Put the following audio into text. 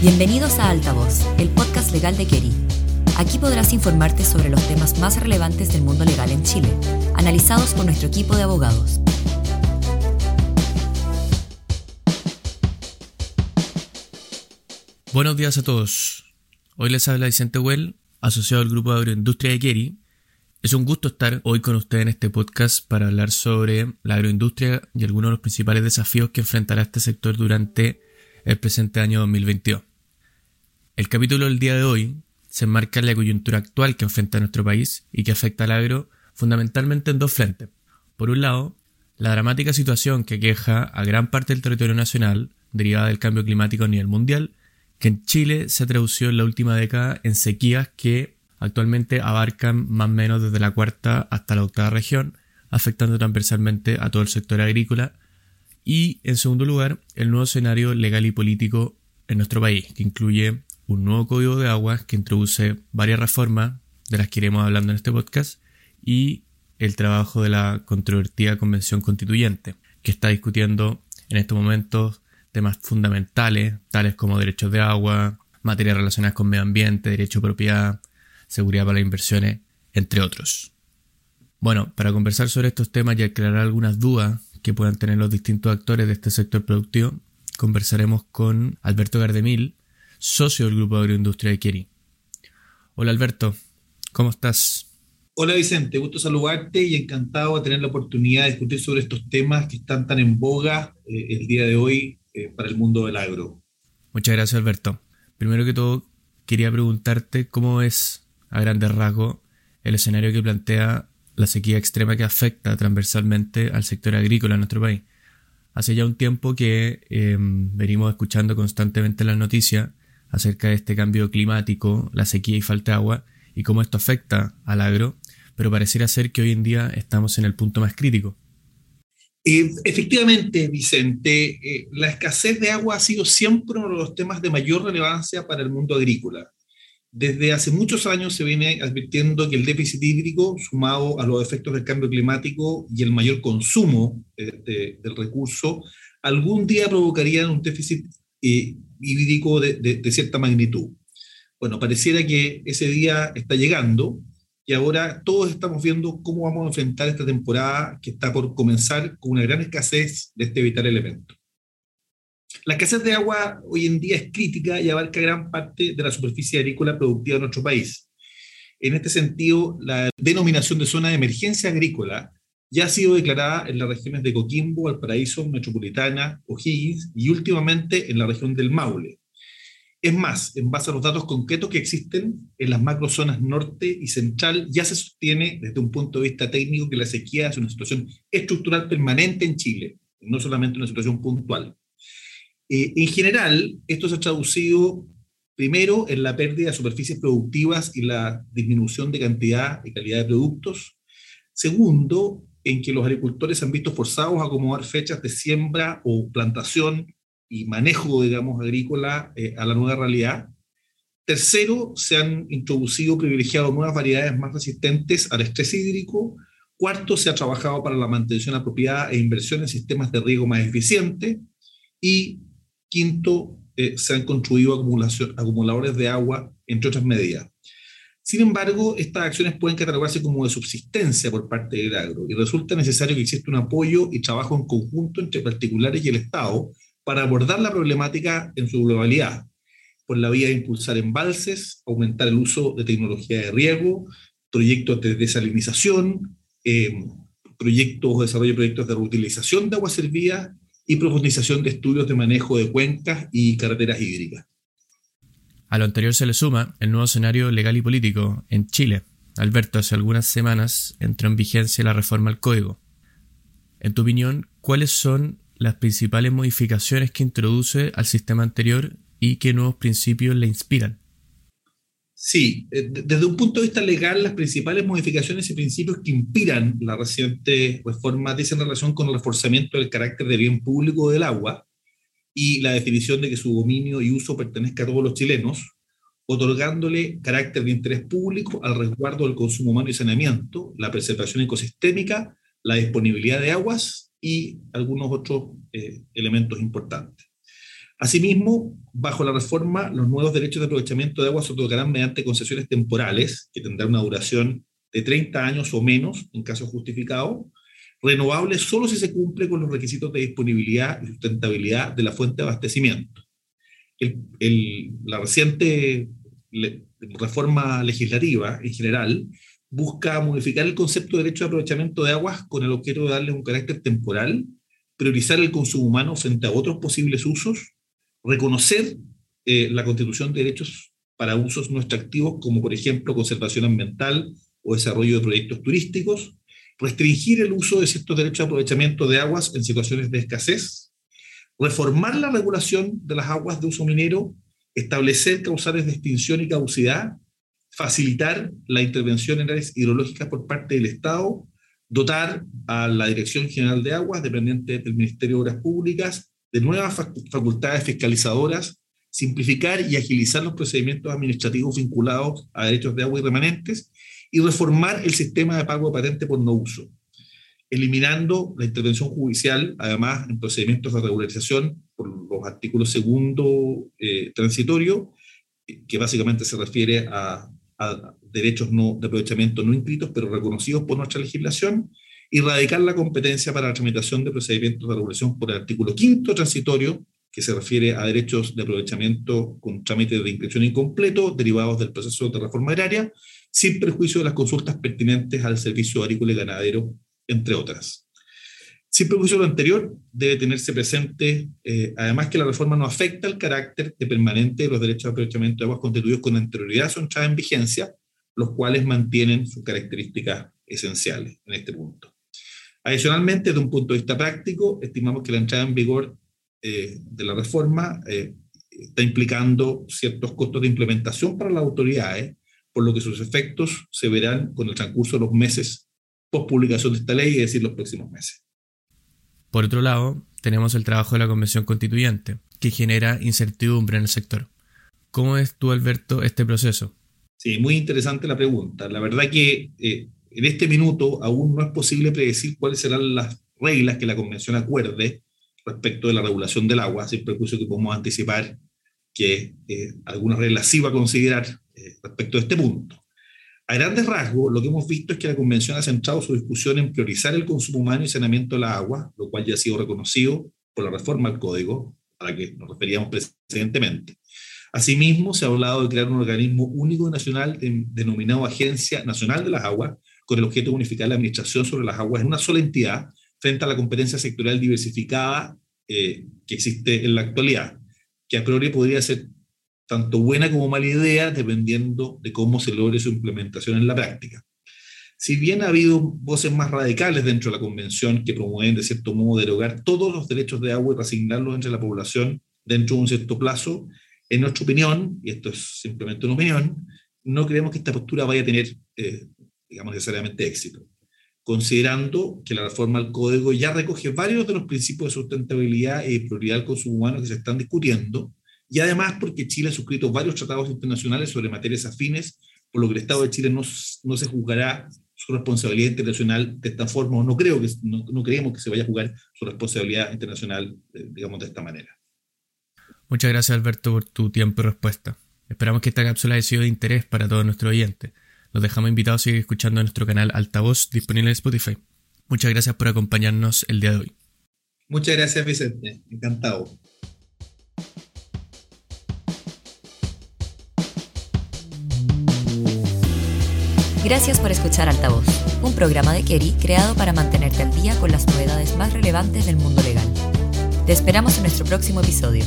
Bienvenidos a Altavoz, el podcast legal de Keri. Aquí podrás informarte sobre los temas más relevantes del mundo legal en Chile, analizados por nuestro equipo de abogados. Buenos días a todos. Hoy les habla Vicente Well, asociado al grupo de agroindustria de Keri. Es un gusto estar hoy con ustedes en este podcast para hablar sobre la agroindustria y algunos de los principales desafíos que enfrentará este sector durante el presente año 2022. El capítulo del día de hoy se enmarca en la coyuntura actual que enfrenta nuestro país y que afecta al agro fundamentalmente en dos frentes. Por un lado, la dramática situación que queja a gran parte del territorio nacional derivada del cambio climático a nivel mundial, que en Chile se ha traducido en la última década en sequías que actualmente abarcan más o menos desde la cuarta hasta la octava región, afectando transversalmente a todo el sector agrícola. Y, en segundo lugar, el nuevo escenario legal y político en nuestro país, que incluye un nuevo código de aguas que introduce varias reformas de las que iremos hablando en este podcast y el trabajo de la controvertida Convención Constituyente, que está discutiendo en estos momentos temas fundamentales, tales como derechos de agua, materias relacionadas con medio ambiente, derecho a propiedad, seguridad para las inversiones, entre otros. Bueno, para conversar sobre estos temas y aclarar algunas dudas que puedan tener los distintos actores de este sector productivo, conversaremos con Alberto Gardemil, socio del Grupo Agroindustria de Keri. Hola Alberto, ¿cómo estás? Hola Vicente, gusto saludarte y encantado de tener la oportunidad de discutir sobre estos temas que están tan en boga eh, el día de hoy eh, para el mundo del agro. Muchas gracias Alberto. Primero que todo, quería preguntarte cómo es, a grandes rasgos, el escenario que plantea la sequía extrema que afecta transversalmente al sector agrícola en nuestro país. Hace ya un tiempo que em, venimos escuchando constantemente las noticias acerca de este cambio climático, la sequía y falta de agua y cómo esto afecta al agro, pero pareciera ser que hoy en día estamos en el punto más crítico. Efectivamente, Vicente, eh, la escasez de agua ha sido siempre uno de los temas de mayor relevancia para el mundo agrícola. Desde hace muchos años se viene advirtiendo que el déficit hídrico, sumado a los efectos del cambio climático y el mayor consumo eh, del recurso, algún día provocarían un déficit hídrico de, cierta magnitud. Bueno, pareciera que ese día está llegando y ahora todos estamos viendo cómo vamos a enfrentar esta temporada que está por comenzar con una gran escasez de este vital elemento. La escasez de agua hoy en día es crítica y abarca gran parte de la superficie agrícola productiva de nuestro país. En este sentido, la denominación de zona de emergencia agrícola ya ha sido declarada en las regiones de Coquimbo, Valparaíso, Metropolitana, O'Higgins y últimamente en la región del Maule. Es más, en base a los datos concretos que existen en las macrozonas norte y central, ya se sostiene desde un punto de vista técnico que la sequía es una situación estructural permanente en Chile, no solamente una situación puntual. Eh, en general, esto se ha traducido primero en la pérdida de superficies productivas y la disminución de cantidad y calidad de productos. Segundo, en que los agricultores se han visto forzados a acomodar fechas de siembra o plantación y manejo, digamos, agrícola eh, a la nueva realidad. Tercero, se han introducido, privilegiado nuevas variedades más resistentes al estrés hídrico. Cuarto, se ha trabajado para la mantención apropiada e inversión en sistemas de riego más eficientes. Y quinto, eh, se han construido acumuladores de agua, entre otras medidas. Sin embargo, estas acciones pueden catalogarse como de subsistencia por parte del agro y resulta necesario que exista un apoyo y trabajo en conjunto entre particulares y el Estado para abordar la problemática en su globalidad, por la vía de impulsar embalses, aumentar el uso de tecnología de riego, proyectos de desalinización, eh, proyectos de desarrollo de proyectos de reutilización de agua servida y profundización de estudios de manejo de cuencas y carreteras hídricas. A lo anterior se le suma el nuevo escenario legal y político en Chile. Alberto, hace algunas semanas entró en vigencia la reforma al código. En tu opinión, ¿cuáles son las principales modificaciones que introduce al sistema anterior y qué nuevos principios le inspiran? Sí, eh, desde un punto de vista legal, las principales modificaciones y principios que inspiran la reciente reforma dicen relación con el reforzamiento del carácter de bien público del agua, y la definición de que su dominio y uso pertenezca a todos los chilenos, otorgándole carácter de interés público al resguardo del consumo humano y saneamiento, la preservación ecosistémica, la disponibilidad de aguas y algunos otros eh, elementos importantes. Asimismo, bajo la reforma, los nuevos derechos de aprovechamiento de agua se otorgarán mediante concesiones temporales, que tendrán una duración de 30 años o menos, en caso justificado, renovables solo si se cumple con los requisitos de disponibilidad y sustentabilidad de la fuente de abastecimiento. la reciente reforma legislativa en general busca modificar el concepto de derecho de aprovechamiento de aguas con el objeto de darle un carácter temporal, priorizar el consumo humano frente a otros posibles usos, reconocer eh, la constitución de derechos para usos no extractivos, como por ejemplo conservación ambiental o desarrollo de proyectos turísticos, restringir el uso de ciertos derechos de aprovechamiento de aguas en situaciones de escasez, reformar la regulación de las aguas de uso minero, establecer causales de extinción y caducidad, facilitar la intervención en áreas hidrológicas por parte del Estado, dotar a la Dirección General de Aguas, dependiente del Ministerio de Obras Públicas, de nuevas facultades fiscalizadoras, simplificar y agilizar los procedimientos administrativos vinculados a derechos de agua y remanentes, y reformar el sistema de pago de patente por no uso, eliminando la intervención judicial, además en procedimientos de regularización por los artículos segundo eh, transitorio, que básicamente se refiere a, derechos no, de aprovechamiento no inscritos, pero reconocidos por nuestra legislación, y radicar la competencia para la tramitación de procedimientos de regulación por el artículo quinto transitorio, que se refiere a derechos de aprovechamiento con trámite de inscripción incompleto derivados del proceso de reforma agraria, sin perjuicio de las consultas pertinentes al servicio agrícola y ganadero, entre otras. Sin perjuicio de lo anterior, debe tenerse presente, eh, además, que la reforma no afecta el carácter de permanente de los derechos de aprovechamiento de aguas constituidos con anterioridad a su entrada en vigencia, los cuales mantienen sus características esenciales en este punto. Adicionalmente, desde un punto de vista práctico, estimamos que la entrada en vigor eh, de la reforma eh, está implicando ciertos costos de implementación para las autoridades, por lo que sus efectos se verán con el transcurso de los meses post publicación de esta ley, es decir, los próximos meses. Por otro lado, tenemos el trabajo de la Convención Constituyente, que genera incertidumbre en el sector. ¿Cómo ves tú, Alberto, este proceso? Sí, muy interesante la pregunta. La verdad que eh, en este minuto aún no es posible predecir cuáles serán las reglas que la Convención acuerde respecto de la regulación del agua, sin perjuicio que podemos anticipar que eh, algunas reglas sí a considerar eh, respecto a este punto. A grandes rasgos, lo que hemos visto es que la Convención ha centrado su discusión en priorizar el consumo humano y saneamiento de la agua, lo cual ya ha sido reconocido por la reforma al Código, a la que nos referíamos precedentemente. Asimismo, se ha hablado de crear un organismo único nacional denominado Agencia Nacional de las Aguas, con el objeto de unificar la administración sobre las aguas en una sola entidad frente a la competencia sectorial diversificada eh, que existe en la actualidad, que a priori podría ser tanto buena como mala idea, dependiendo de cómo se logre su implementación en la práctica. Si bien ha habido voces más radicales dentro de la Convención que promueven, de cierto modo, derogar todos los derechos de agua y asignarlos entre la población dentro de un cierto plazo, en nuestra opinión, y esto es simplemente una opinión, no creemos que esta postura vaya a tener, eh, digamos, necesariamente éxito, considerando que la reforma al código ya recoge varios de los principios de sustentabilidad y prioridad del consumo humano que se están discutiendo, y además porque Chile ha suscrito varios tratados internacionales sobre materias afines, por lo que el Estado de Chile no, no se juzgará su responsabilidad internacional de esta forma, o no, creo que, no, no creemos que se vaya a jugar su responsabilidad internacional, eh, digamos, de esta manera. Muchas gracias, Alberto, por tu tiempo y respuesta. Esperamos que esta cápsula haya sido de interés para todos nuestros oyentes. Los dejamos invitados a seguir escuchando nuestro canal Altavoz disponible en Spotify. Muchas gracias por acompañarnos el día de hoy. Muchas gracias, Vicente. Encantado. Gracias por escuchar Altavoz, un programa de Kerry creado para mantenerte al día con las novedades más relevantes del mundo legal. Te esperamos en nuestro próximo episodio.